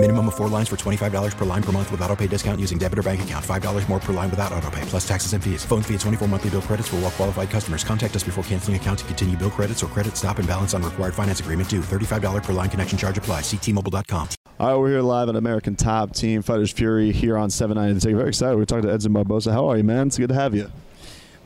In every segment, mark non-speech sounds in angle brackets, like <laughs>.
Minimum of four lines for $25 per line per month with auto pay discount using debit or bank account. $5 more per line without auto pay, plus taxes and fees. Phone fee at 24 monthly bill credits for all well qualified customers. Contact us before canceling account to continue bill credits or credit stop and balance on required finance agreement due. $35 per line connection charge apply. Ctmobile.com. All right, we're here live at American Top Team Fighters Fury here on 790 Very excited. We're talking to Edson Barboza. How are you, man? It's good to have you.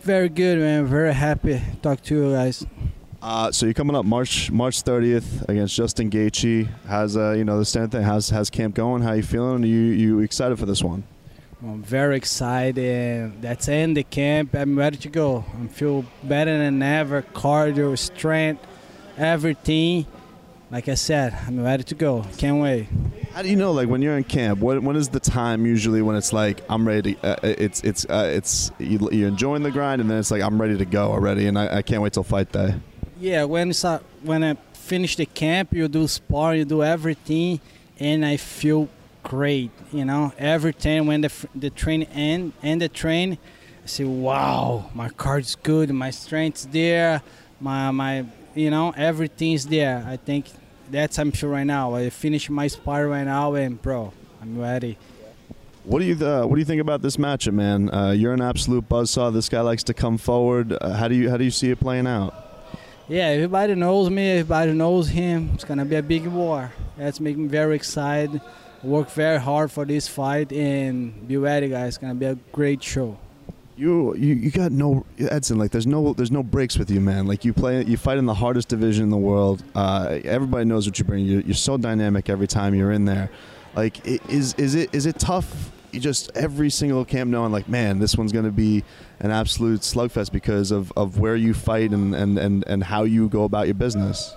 Very good, man. Very happy to talk to you guys. Uh, so you're coming up March March 30th against Justin Gaethje. How's uh, you know the stand thing? How's how's camp going? How you feeling? Are you you excited for this one? I'm very excited. That's in the camp. I'm ready to go. I feel better than ever. Cardio, strength, everything. Like I said, I'm ready to go. Can't wait. How do you know, like, when you're in camp? When, when is the time usually when it's like I'm ready? To, uh, it's it's uh, it's you, you're enjoying the grind, and then it's like I'm ready to go already, and I, I can't wait till fight day. Yeah, when it's, uh, when I finish the camp, you do spar, you do everything, and I feel great. You know, every time when the the train end and the train, I say, wow, my card's good, my strength's there, my my you know everything's there. I think that's I'm sure right now. I finish my spar right now, and bro, I'm ready. What do you uh, What do you think about this matchup, man? Uh, you're an absolute buzzsaw. This guy likes to come forward. Uh, how do you How do you see it playing out? Yeah, everybody knows me. Everybody knows him. It's gonna be a big war. That's making me very excited. Work very hard for this fight and be ready, guys. It's gonna be a great show. You, you you got no Edson. Like there's no there's no breaks with you, man. Like you play you fight in the hardest division in the world. Uh, everybody knows what you bring. You're, you're so dynamic every time you're in there. Like is is it is it tough? You just every single camp knowing like man, this one's gonna be an absolute slugfest because of, of where you fight and, and, and, and how you go about your business.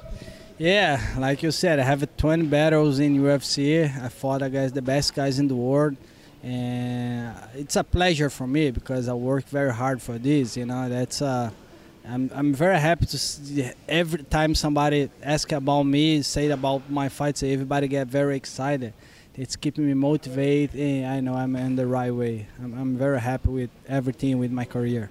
Yeah, like you said, I have 20 battles in UFC. I fought against the best guys in the world, and it's a pleasure for me because I work very hard for this. You know, that's uh, I'm I'm very happy to see every time somebody ask about me, say about my fights, everybody get very excited. It's keeping me motivated, and I know I'm in the right way. I'm, I'm very happy with everything with my career.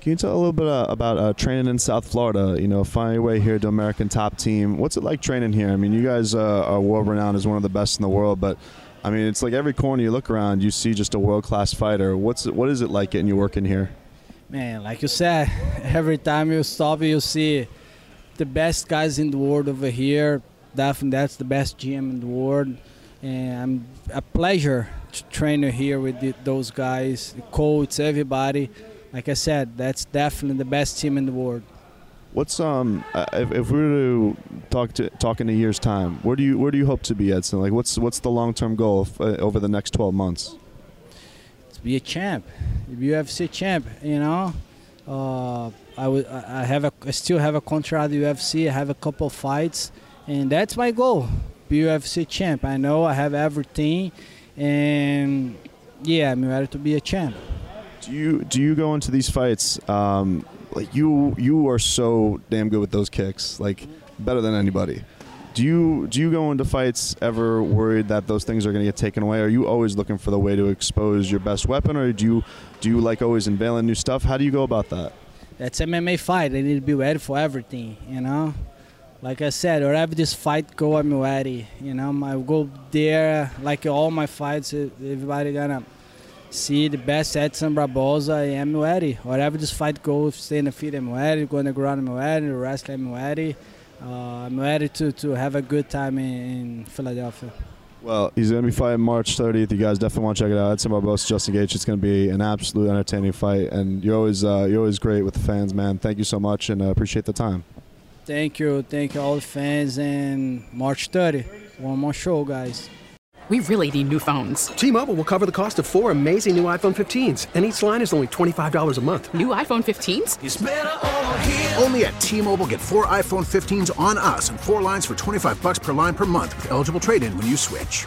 Can you tell a little bit uh, about uh, training in South Florida? You know, finding your way here to American Top Team. What's it like training here? I mean, you guys uh, are world renowned as one of the best in the world, but I mean, it's like every corner you look around, you see just a world class fighter. What's it, what is it like getting you working here? Man, like you said, <laughs> every time you stop, you see the best guys in the world over here. Definitely, that's the best gym in the world, and I'm a pleasure to train here with the, those guys, the coach, everybody. Like I said, that's definitely the best team in the world. What's um uh, if, if we were to talk to talk in a year's time, where do you where do you hope to be, Edson? Like, what's what's the long term goal f- uh, over the next twelve months? To be a champ, UFC champ. You know, uh, I would. I I have a. I still have a contract with UFC. I have a couple fights, and that's my goal. UFC champ. I know I have everything, and yeah, I'm ready to be a champ. Do you do you go into these fights um, like you you are so damn good with those kicks, like better than anybody. Do you do you go into fights ever worried that those things are going to get taken away? Are you always looking for the way to expose your best weapon, or do you do you like always unveiling new stuff? How do you go about that? That's MMA fight. I need to be ready for everything. You know, like I said, wherever this fight go, I'm ready. You know, I go there like all my fights. Everybody gonna see the best Edson Barboza. I am ready. Wherever this fight goes, stay in the feet, I'm ready. Go on the ground, I'm ready. Wrestling, I'm ready. Uh, I'm ready to, to have a good time in, in Philadelphia. Well, he's going to be fighting March 30th. You guys definitely want to check it out. Edson Barboza, Justin Gaethje. It's going to be an absolute entertaining fight, and you're always uh, you're always great with the fans, man. Thank you so much, and uh, appreciate the time. Thank you. Thank you, all the fans. And March 30, one more show, guys. We really need new phones. T-Mobile will cover the cost of four amazing new iPhone 15s, and each line is only $25 a month. New iPhone 15s? Only at T-Mobile get four iPhone 15s on us and four lines for 25 bucks per line per month with eligible trade-in when you switch.